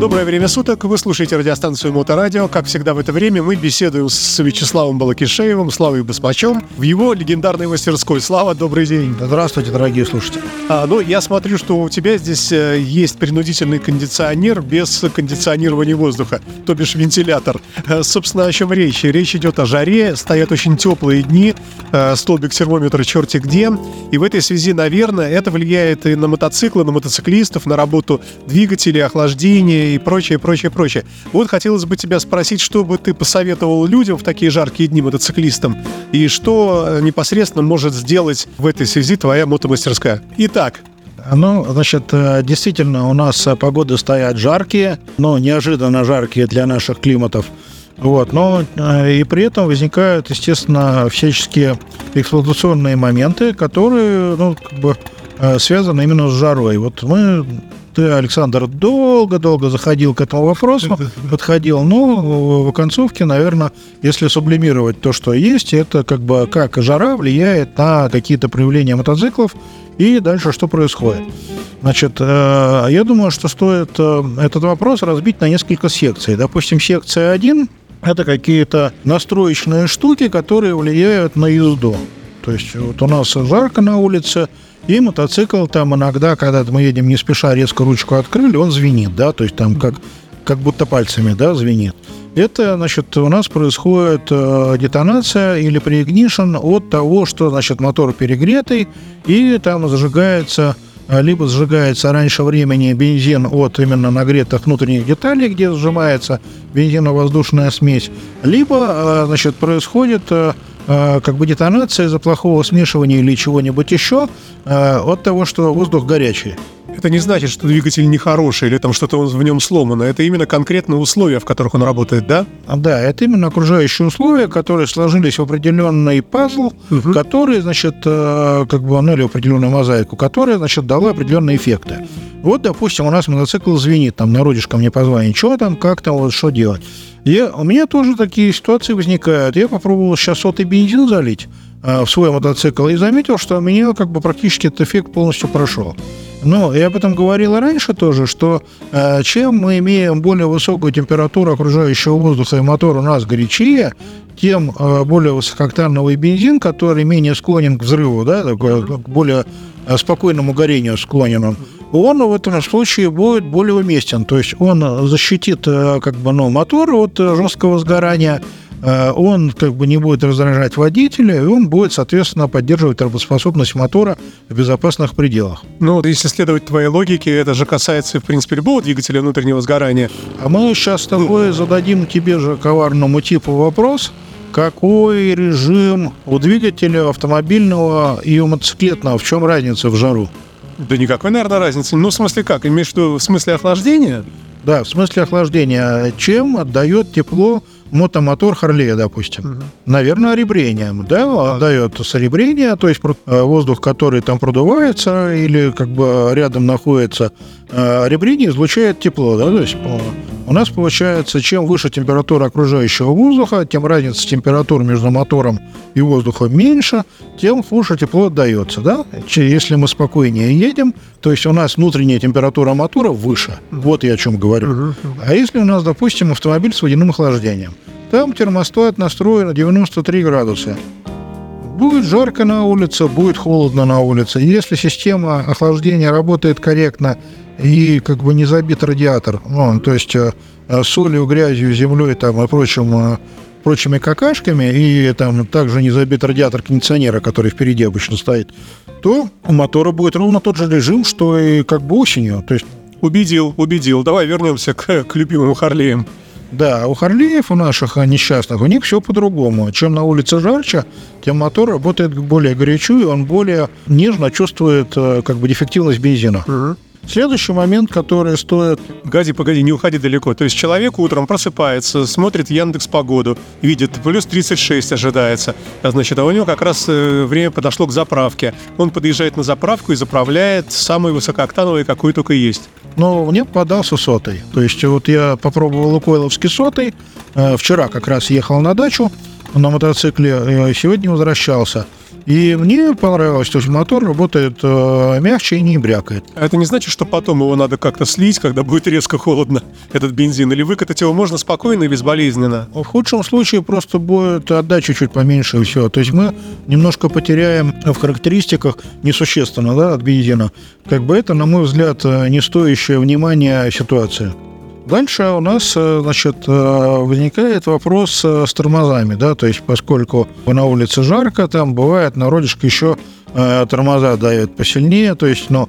Доброе время суток. Вы слушаете радиостанцию Моторадио. Как всегда в это время мы беседуем с Вячеславом Балакишеевым, Славой Басмачом, в его легендарной мастерской. Слава, добрый день. Здравствуйте, дорогие слушатели. А, ну, я смотрю, что у тебя здесь э, есть принудительный кондиционер без кондиционирования воздуха, то бишь вентилятор. Э, собственно, о чем речь? Речь идет о жаре, стоят очень теплые дни, э, столбик термометра черти где. И в этой связи, наверное, это влияет и на мотоциклы, на мотоциклистов, на работу двигателей, охлаждения и прочее, прочее, прочее. Вот хотелось бы тебя спросить, что бы ты посоветовал людям в такие жаркие дни мотоциклистам, и что непосредственно может сделать в этой связи твоя мотомастерская. Итак, Ну, значит, э, действительно, у нас э, погоды стоят жаркие, но неожиданно жаркие для наших климатов. Вот, но э, и при этом возникают, естественно, всяческие эксплуатационные моменты, которые, ну, как бы э, связаны именно с жарой. Вот мы Александр, долго-долго заходил к этому вопросу, подходил, но в концовке, наверное, если сублимировать то, что есть, это как бы как жара влияет на какие-то проявления мотоциклов и дальше что происходит. Значит, э, я думаю, что стоит э, этот вопрос разбить на несколько секций. Допустим, секция 1 – это какие-то настроечные штуки, которые влияют на езду. То есть вот у нас жарко на улице, и мотоцикл там иногда, когда мы едем не спеша, резко ручку открыли, он звенит, да, то есть там как, как будто пальцами, да, звенит. Это, значит, у нас происходит э, детонация или преигнишн от того, что, значит, мотор перегретый, и там зажигается либо сжигается раньше времени бензин от именно нагретых внутренних деталей, где сжимается бензино-воздушная смесь, либо, э, значит, происходит э, как бы детонация из-за плохого смешивания или чего-нибудь еще от того, что воздух горячий. Это не значит, что двигатель нехороший или там что-то в нем сломано. Это именно конкретные условия, в которых он работает, да? А, Да, это именно окружающие условия, которые сложились в определенный пазл, Мгм. который, значит, э, как бы, ну, или определенную мозаику, которая, значит, дала определенные эффекты. Вот, допустим, у нас мотоцикл звенит, там, народишь ко мне позвонить, что там, как там, вот, что делать. Я, у меня тоже такие ситуации возникают. Я попробовал сейчас сотый бензин залить э, в свой мотоцикл и заметил, что у меня как бы практически этот эффект полностью прошел. Но я об этом говорил раньше тоже, что э, чем мы имеем более высокую температуру окружающего воздуха и мотор у нас горячее, тем э, более высокооктановый бензин, который менее склонен к взрыву, да, такой, к более э, спокойному горению склонен он, он в этом случае будет более уместен. То есть он защитит э, как бы, ну, мотор от э, жесткого сгорания, он как бы не будет раздражать водителя, и он будет, соответственно, поддерживать работоспособность мотора в безопасных пределах. Ну, вот если следовать твоей логике, это же касается, в принципе, любого двигателя внутреннего сгорания. А мы сейчас с тобой зададим тебе же коварному типу вопрос, какой режим у двигателя автомобильного и у мотоциклетного, в чем разница в жару? Да никакой, наверное, разницы. Ну, в смысле как? Имеешь в виду в смысле охлаждения? Да, в смысле охлаждения. Чем отдает тепло мотомотор Харлея, допустим? Наверное, ребрением. Да, отдает серебрение, то есть э, воздух, который там продувается или как бы рядом находится, э, ребрение излучает тепло. Да? То есть у нас получается, чем выше температура окружающего воздуха, тем разница температур между мотором и воздухом меньше, тем хуже тепло отдается. Да? Если мы спокойнее едем, то есть у нас внутренняя температура мотора выше. Вот я о чем говорю. А если у нас, допустим, автомобиль с водяным охлаждением, там термостат настроен на 93 градуса. Будет жарко на улице, будет холодно на улице. Если система охлаждения работает корректно и как бы не забит радиатор, ну, то есть э, солью, грязью, землей там, и прочим, э, прочими какашками, и там также не забит радиатор кондиционера, который впереди обычно стоит, то у мотора будет ровно тот же режим, что и как бы осенью. То есть Убедил, убедил. Давай вернемся к, к любимым Харлеям. Да, у Харлеев, у наших а, несчастных, у них все по-другому. Чем на улице жарче, тем мотор работает более горячо, и он более нежно чувствует э, как бы дефективность бензина. Следующий момент, который стоит... Погоди, погоди, не уходи далеко. То есть человек утром просыпается, смотрит Яндекс Погоду, видит, плюс 36 ожидается. А значит, а у него как раз э, время подошло к заправке. Он подъезжает на заправку и заправляет самый высокооктановый, какой только есть. Но мне попадался сотый. То есть вот я попробовал лукойловский сотый. Э, Вчера как раз ехал на дачу на мотоцикле, э, сегодня возвращался. И мне понравилось, то есть мотор работает э, мягче и не брякает. А это не значит, что потом его надо как-то слить, когда будет резко холодно, этот бензин, или выкатать его можно спокойно и безболезненно? В худшем случае просто будет отдача чуть поменьше и все. То есть мы немножко потеряем в характеристиках несущественно да, от бензина. Как бы это, на мой взгляд, э, не стоящая внимания ситуация. Дальше у нас, э, значит, э, возникает вопрос э, с тормозами, да, то есть поскольку на улице жарко, там бывает народишко еще тормоза дают посильнее, то есть, ну,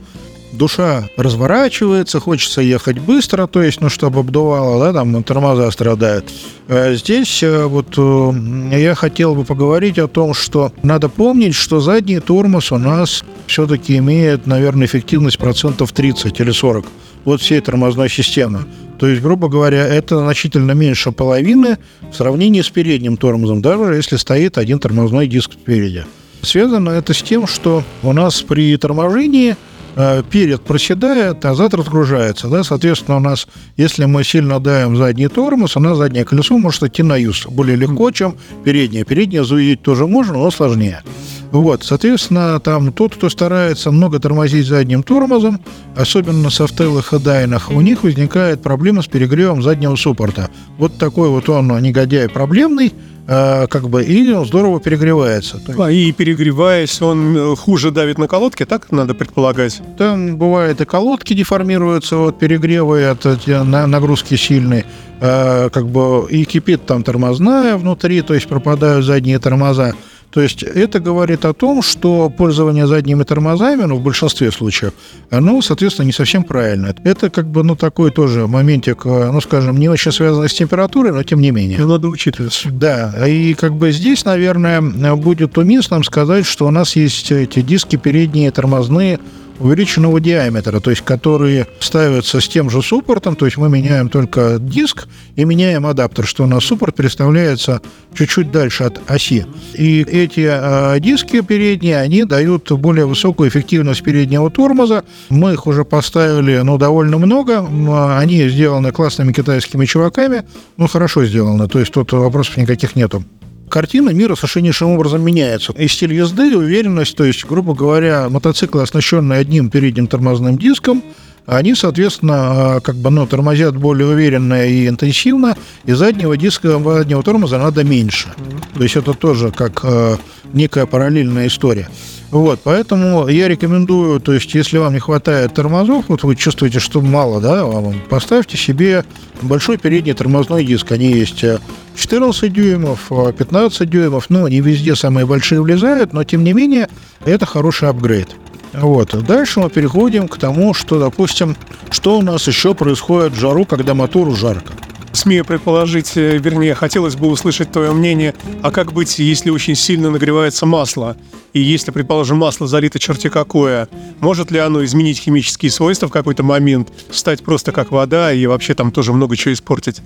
душа разворачивается, хочется ехать быстро, то есть, ну, чтобы обдувало, да, там тормоза страдают. Здесь вот я хотел бы поговорить о том, что надо помнить, что задний тормоз у нас все-таки имеет, наверное, эффективность процентов 30 или 40 вот всей тормозной системы. То есть, грубо говоря, это значительно меньше половины в сравнении с передним тормозом, даже если стоит один тормозной диск спереди. Связано это с тем, что у нас при торможении перед проседает, а зад разгружается. Да? Соответственно, у нас, если мы сильно давим задний тормоз, у нас заднее колесо может идти на юз более легко, чем переднее. Переднее заедить тоже можно, но сложнее. Вот, соответственно, там тот, кто старается много тормозить задним тормозом, особенно на софтейлах и дайнах, у них возникает проблема с перегревом заднего суппорта. Вот такой вот он негодяй проблемный, э, как бы, и он здорово перегревается. А, и перегреваясь, он э, хуже давит на колодке, так надо предполагать? Там бывает и колодки деформируются от перегрева и от на- нагрузки сильной, Э, как бы и кипит там тормозная внутри, то есть пропадают задние тормоза. То есть это говорит о том, что пользование задними тормозами, ну, в большинстве случаев, оно, соответственно, не совсем правильно. Это как бы, ну, такой тоже моментик, э, ну, скажем, не очень связанный с температурой, но тем не менее. Надо учитывать. Да, и как бы здесь, наверное, будет уместным сказать, что у нас есть эти диски передние тормозные увеличенного диаметра, то есть которые ставятся с тем же суппортом, то есть мы меняем только диск и меняем адаптер, что у нас суппорт переставляется чуть-чуть дальше от оси. И эти э, диски передние, они дают более высокую эффективность переднего тормоза. Мы их уже поставили, ну, довольно много. Они сделаны классными китайскими чуваками. Ну, хорошо сделаны, то есть тут вопросов никаких нету картина мира совершеннейшим образом меняется. И стиль езды, и уверенность, то есть, грубо говоря, мотоциклы, оснащенные одним передним тормозным диском, они, соответственно, э, как бы, ну, тормозят более уверенно и интенсивно, и заднего диска, заднего тормоза надо меньше. То есть это тоже как э, некая параллельная история. Вот, поэтому я рекомендую, то есть, если вам не хватает тормозов, вот вы чувствуете, что мало, да, вам, поставьте себе большой передний тормозной диск. Они есть э, 14 дюймов, э, 15 дюймов, ну, не везде самые большие влезают, но, тем не менее, это хороший апгрейд. Вот. Дальше мы переходим к тому, что, допустим, что у нас еще происходит в жару, когда мотору жарко. Смею предположить, э, вернее, хотелось бы услышать твое мнение, а как быть, если очень сильно нагревается масло? И если, предположим, масло залито черти какое, может ли оно изменить химические свойства в какой-то момент, стать просто как вода и вообще там тоже много чего испортить?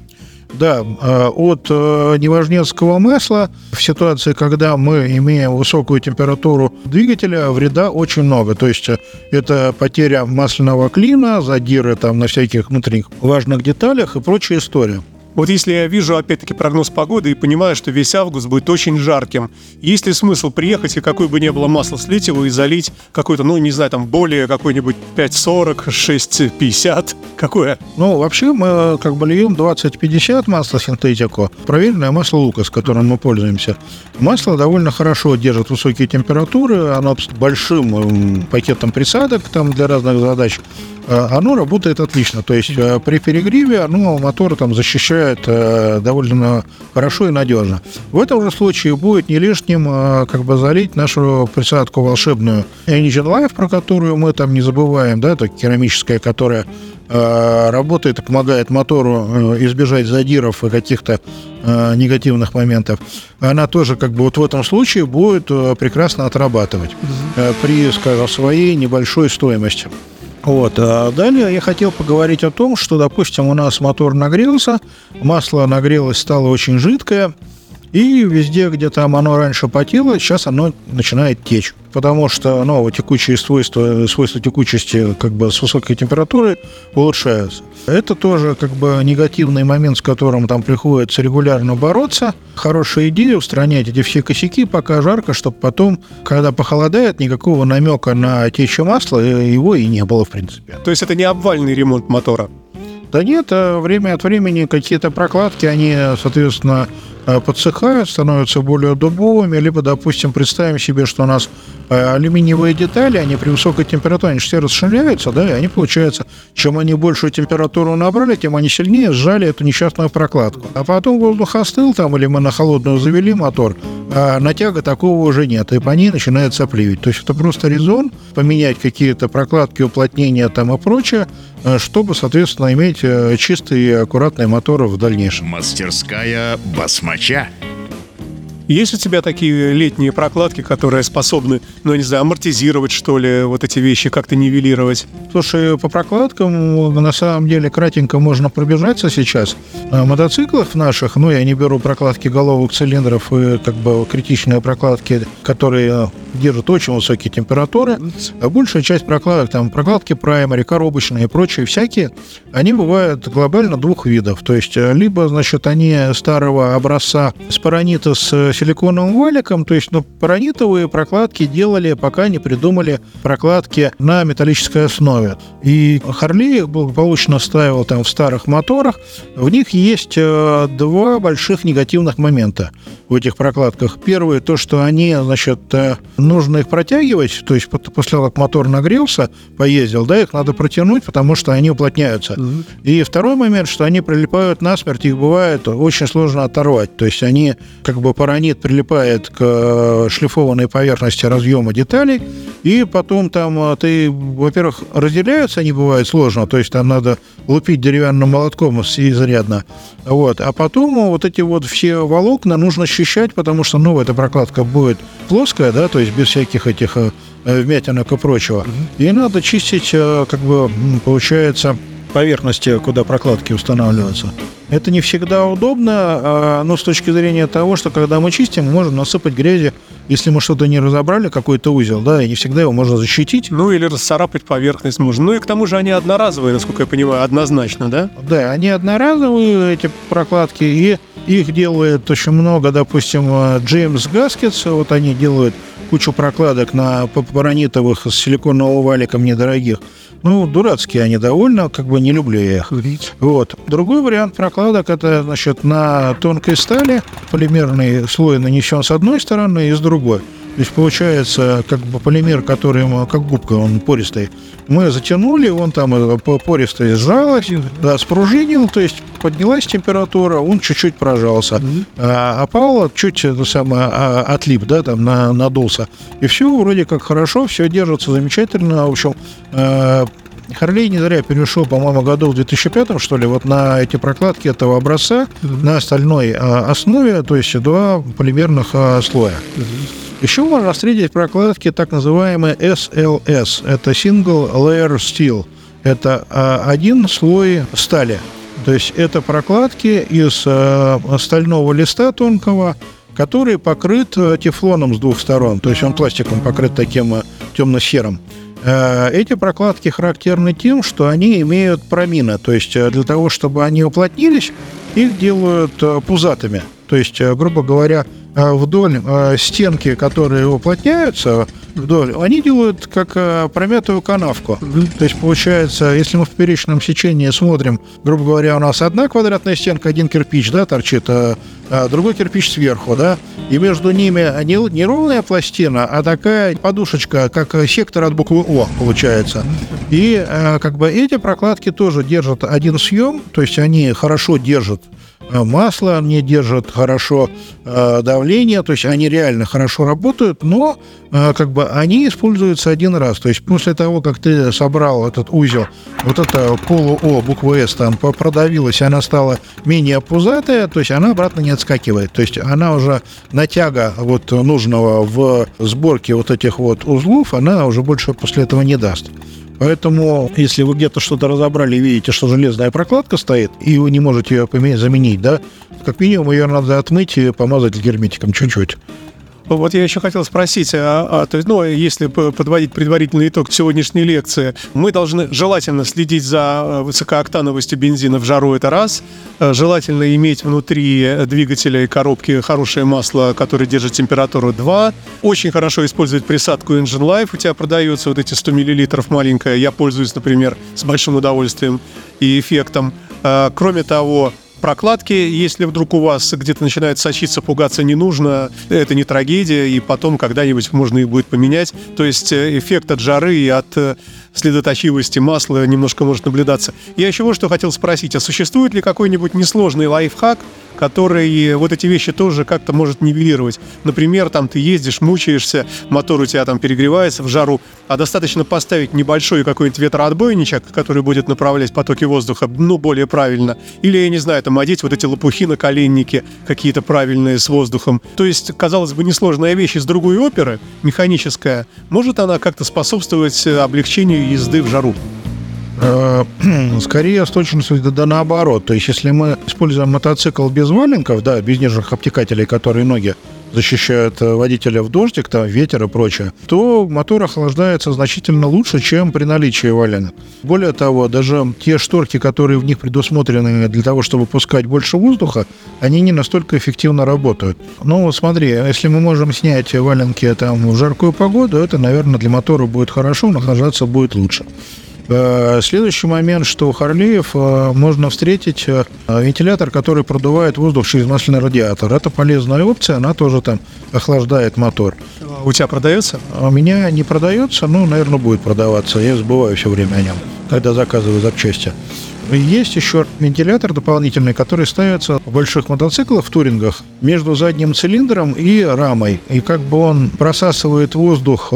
Да, э, от э, неважнецкого масла в ситуации, когда мы имеем высокую температуру двигателя, вреда очень много. То есть э, это потеря масляного клина, задиры там на всяких внутренних важных деталях и прочая история. Вот если я вижу, опять-таки, прогноз погоды и понимаю, что весь август будет очень жарким, есть ли смысл приехать и какое бы ни было масло слить его и залить какой-то, ну, не знаю, там, более какой-нибудь 5,40, 6,50? Какое? Ну, вообще мы э, как бы льем 20-50 масла синтетику, проверенное масло Лукас, которым мы пользуемся. Масло довольно хорошо держит высокие температуры, оно с большим м, пакетом присадок там для разных задач, оно работает отлично. То есть э, при перегреве оно мотор там защищает э, довольно хорошо и надежно. В этом же случае будет не лишним э, как бы залить нашу присадку волшебную Engine Life, про которую мы там не забываем, да, это керамическая, которая э, работает и помогает мотору э, избежать задиров и каких-то э, негативных моментов, она тоже как бы вот в этом случае будет э, прекрасно отрабатывать э, при, скажем, своей небольшой стоимости. Вот. А далее я хотел поговорить о том, что, допустим, у нас мотор нагрелся, масло нагрелось, стало очень жидкое, и везде, где там оно раньше потело, сейчас оно начинает течь. Потому что ну, текучие свойства, свойства текучести как бы с высокой температурой улучшаются. Это тоже как бы негативный момент, с которым там приходится регулярно бороться. Хорошая идея устранять эти все косяки, пока жарко, чтобы потом, когда похолодает, никакого намека на течь масла э, его и не было, в принципе. То есть это не обвальный ремонт мотора? Да нет, а время от времени какие-то прокладки, они, соответственно, Э, подсыхают, становятся более дубовыми, либо, допустим, представим себе, что у нас э, алюминиевые детали, они при высокой температуре, они все расширяются, да, и они, получается, чем они большую температуру набрали, тем они сильнее сжали эту несчастную прокладку. А потом воздух остыл там, или мы на холодную завели мотор, а натяга такого уже нет, и по ней начинает сопливить. То есть это просто резон поменять какие-то прокладки, уплотнения там и прочее, э, чтобы, соответственно, иметь чистые и аккуратные моторы в дальнейшем. Мастерская басма моча. Есть у тебя такие летние прокладки, которые способны, ну, я не знаю, амортизировать, что ли, вот эти вещи, как-то нивелировать? Слушай, по прокладкам, на самом деле, кратенько можно пробежаться сейчас. На мотоциклах наших, ну, я не беру прокладки головок цилиндров и, как бы, критичные прокладки, которые держат очень высокие температуры. А большая часть прокладок, там, прокладки праймари, коробочные и прочие всякие, они бывают глобально двух видов. То есть, либо, значит, они старого образца с паранита с силиконовым валиком, то есть ну, паранитовые прокладки делали, пока не придумали прокладки на металлической основе. И Харли благополучно ставил там в старых моторах. В них есть э, два больших негативных момента в этих прокладках. Первый, то, что они, значит, э, нужно их протягивать, то есть после того, как мотор нагрелся, поездил, да, их надо протянуть, потому что они уплотняются. И второй момент, что они прилипают насмерть, их бывает очень сложно оторвать. То есть они как бы паранит прилипает к э, шлифованной поверхности разъема деталей, и потом там э, ты, во-первых, разделяются они бывают сложно, то есть там надо лупить деревянным молотком изрядно, вот, а потом вот эти вот все волокна нужно счищать, потому что, ну, эта прокладка будет плоская, да, то есть без всяких этих э, вмятинок и прочего, и надо чистить, как бы, получается, поверхности, куда прокладки устанавливаются. Это не всегда удобно, а, но с точки зрения того, что когда мы чистим, мы можем насыпать грязи, если мы что-то не разобрали, какой-то узел, да, и не всегда его можно защитить. Ну, или расцарапать поверхность можно. Ну, и к тому же они одноразовые, насколько я понимаю, однозначно, да? Да, они одноразовые, эти прокладки, и их делает очень много, допустим, Джеймс Гаскетс, вот они делают кучу прокладок на паранитовых с силиконовым валиком недорогих. Ну, дурацкие они довольно, как бы не люблю я их. Вот. Другой вариант прокладок это, значит, на тонкой стали полимерный слой нанесен с одной стороны и с другой. То есть получается как бы полимер, который как губка, он пористый. Мы затянули, он там э, пористый сжалось, да, спружинил, то есть поднялась температура, он чуть-чуть прожался. А, опал, чуть это самое, а, отлип, да, там на, надулся. И все вроде как хорошо, все держится замечательно. В общем, э, Харлей не зря перешел, по-моему, году в 2005 что ли, вот на эти прокладки этого образца mm-hmm. на стальной а, основе, то есть два полимерных а, слоя. Mm-hmm. Еще можно встретить прокладки так называемые SLS. Это Single Layer Steel. Это а, один слой стали. То есть это прокладки из а, стального листа тонкого, который покрыт э, тефлоном с двух сторон. То есть он пластиком покрыт таким э, темно-серым. Э, эти прокладки характерны тем, что они имеют промины. То есть для того, чтобы они уплотнились, их делают пузатыми. То есть, грубо говоря, Э, вдоль э, стенки, которые уплотняются вдоль, они делают как э, промятую канавку. То есть получается, если мы в поперечном сечении смотрим, грубо говоря, у нас одна квадратная стенка, один кирпич, да, торчит, а, другой кирпич сверху, да, и между ними не, не ровная пластина, а такая подушечка, как сектор от буквы О получается. И как бы эти прокладки тоже держат один съем, то есть они хорошо держат Э, масло, они держат хорошо э, давление, то есть они реально хорошо работают, но э, как бы они используются один раз. То есть после того, как ты собрал этот узел, вот это полу-О, буква С там продавилась, она стала менее пузатая, то есть она обратно не отскакивает. То есть она уже натяга вот нужного в сборке вот этих вот узлов, она уже больше после этого не даст. Поэтому, если вы где-то что-то разобрали и видите, что железная прокладка стоит, и вы не можете ее заменить, да, как минимум ее надо отмыть и помазать герметиком чуть-чуть. Вот я еще хотел спросить, а, а, то есть, ну, если подводить предварительный итог сегодняшней лекции, мы должны желательно следить за э, высокооктановостью бензина в жару, это раз. Э, желательно иметь внутри двигателя и коробки хорошее масло, которое держит температуру 2. Очень хорошо использовать присадку Engine Life. У тебя продается вот эти 100 мл маленькая. Я пользуюсь, например, с большим удовольствием и эффектом. Э, кроме того, прокладки. Если вдруг у вас где-то начинает сочиться, пугаться не нужно, это не трагедия, и потом когда-нибудь можно и будет поменять. То есть э, эффект от жары и от э, следоточивости масла немножко может наблюдаться. Я еще вот что хотел спросить, а существует ли какой-нибудь несложный лайфхак, который вот эти вещи тоже как-то может нивелировать. Например, там ты ездишь, мучаешься, мотор у тебя там перегревается в жару, а достаточно поставить небольшой какой-нибудь ветроотбойничек, который будет направлять потоки воздуха, ну, более правильно. Или, я не знаю, там одеть вот эти лопухи на коленники какие-то правильные с воздухом. То есть, казалось бы, несложная вещь из другой оперы, механическая, может она как-то способствовать облегчению езды в жару? Э, скорее с точностью да, да наоборот. То есть, если мы используем мотоцикл без валенков, да, без нижних обтекателей, которые ноги защищают э, водителя в дождик, там, ветер и прочее, то мотор охлаждается значительно лучше, чем при наличии валенок. Более того, даже те шторки, которые в них предусмотрены для того, чтобы пускать больше воздуха, они не настолько эффективно работают. Ну, смотри, если мы можем снять валенки там в жаркую погоду, это, наверное, для мотора будет хорошо, но охлаждаться будет лучше. Э, следующий момент, что у Харлеев э, можно встретить э, вентилятор, который продувает воздух через масляный радиатор. Это полезная опция, она тоже там охлаждает мотор. У тебя продается? А у меня не продается, но, наверное, будет продаваться. Я забываю все время о нем, когда заказываю запчасти. Есть еще вентилятор дополнительный, который ставится в больших мотоциклах, в турингах, между задним цилиндром и рамой. И как бы он просасывает воздух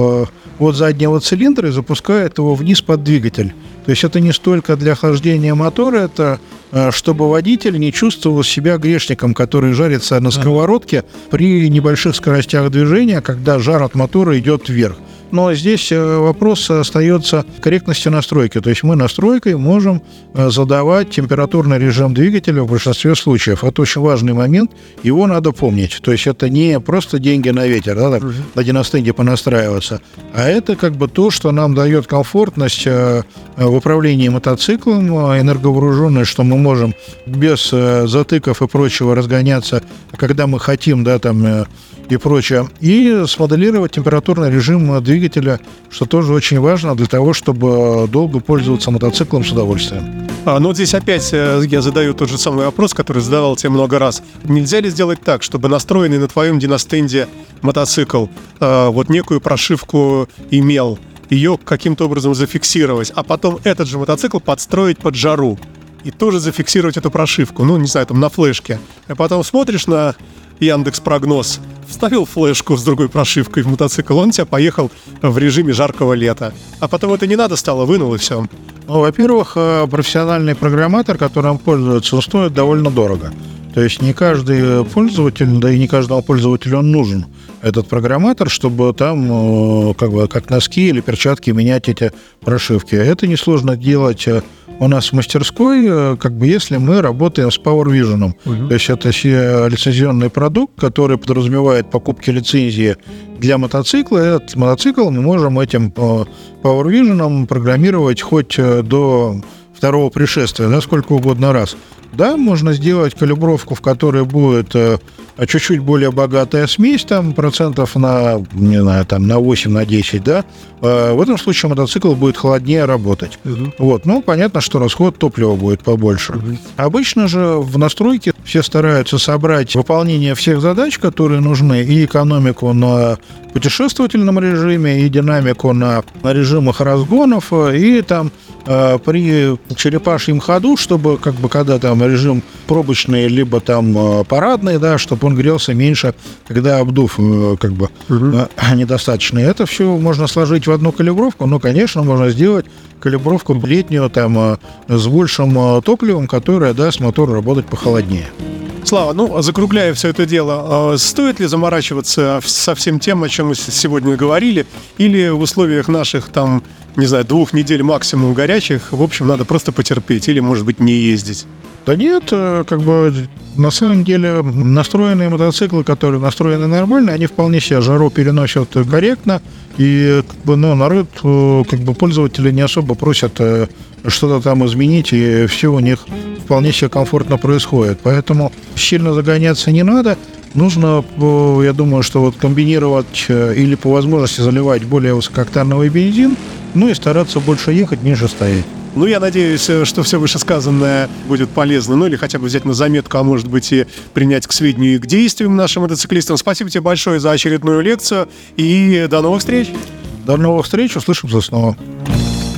от заднего цилиндра и запускает его вниз под двигатель. То есть это не столько для охлаждения мотора, это э, чтобы водитель не чувствовал себя грешником, который жарится на сковородке при небольших скоростях движения, когда жар от мотора идет вверх. Но здесь э, вопрос остается корректности настройки. То есть мы настройкой можем э, задавать температурный режим двигателя в большинстве случаев. Это очень важный момент, его надо помнить. То есть это не просто деньги на ветер, да, так, на диностенде понастраиваться, а это как бы то, что нам дает комфортность э, в управлении мотоциклом, энерговооруженность, что мы можем без затыков и прочего разгоняться, когда мы хотим, да, там и прочее. И смоделировать температурный режим двигателя, что тоже очень важно для того, чтобы долго пользоваться мотоциклом с удовольствием. А, ну, здесь опять э, я задаю тот же самый вопрос, который задавал тебе много раз. Нельзя ли сделать так, чтобы настроенный на твоем диностенде мотоцикл э, вот некую прошивку имел, ее каким-то образом зафиксировать, а потом этот же мотоцикл подстроить под жару? и тоже зафиксировать эту прошивку, ну, не знаю, там на флешке. А потом смотришь на Яндекс Прогноз, вставил флешку с другой прошивкой в мотоцикл, он тебя поехал в режиме жаркого лета. А потом это не надо стало, вынул и все. Ну, во-первых, э, профессиональный программатор, которым пользуются, он стоит довольно дорого. То есть не каждый пользователь, да и не каждому пользователю он нужен этот программатор, чтобы там э, как бы как носки или перчатки менять эти прошивки. Это несложно делать э, у нас в мастерской, э, как бы если мы работаем с Power Vision. Угу. То есть это лицензионный продукт, который подразумевает покупки лицензии для мотоцикла. Этот мотоцикл мы можем этим Power Vision программировать хоть до второго пришествия, да, сколько угодно раз. Да, можно сделать калибровку, в которой будет э, чуть-чуть более богатая смесь, там процентов на, не знаю, там на 8, на 10, да. Э, в этом случае мотоцикл будет холоднее работать. Угу. Вот, ну, понятно, что расход топлива будет побольше. Угу. Обычно же в настройке все стараются собрать выполнение всех задач, которые нужны, и экономику на путешествовательном режиме, и динамику на, на режимах разгонов, э, и там э, при черепашьем ходу, чтобы как бы когда там режим пробочный, либо там э, парадный, да, чтобы он грелся меньше, когда обдув э, как бы угу. недостаточный. Это все можно сложить в одну калибровку, но, конечно, можно сделать калибровку летнюю там с большим топливом, которое даст мотору работать похолоднее. Слава, ну, закругляя все это дело, стоит ли заморачиваться со всем тем, о чем мы сегодня говорили, или в условиях наших там не знаю, двух недель максимум горячих, в общем, надо просто потерпеть или, может быть, не ездить. Да нет, э, как бы на самом деле настроенные мотоциклы, которые настроены нормально, они вполне себе жару переносят корректно, и как бы, ну, народ, э, как бы пользователи не особо просят э, что-то там изменить, и все у них вполне себе комфортно происходит. Поэтому сильно загоняться не надо. Нужно, я думаю, что вот комбинировать или по возможности заливать более высокооктановый бензин, ну и стараться больше ехать, ниже стоять. Ну, я надеюсь, э, что все вышесказанное будет полезно, ну или хотя бы взять на заметку, а может быть и принять к сведению и к действиям нашим мотоциклистам. Спасибо тебе большое за очередную лекцию и до новых встреч. До новых встреч, услышимся снова.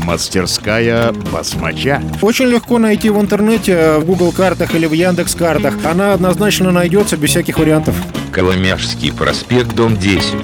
Мастерская басмача. Очень легко найти в интернете, в Google картах или в Яндекс картах. Она однозначно найдется без всяких вариантов. Коломяжский проспект, дом 10.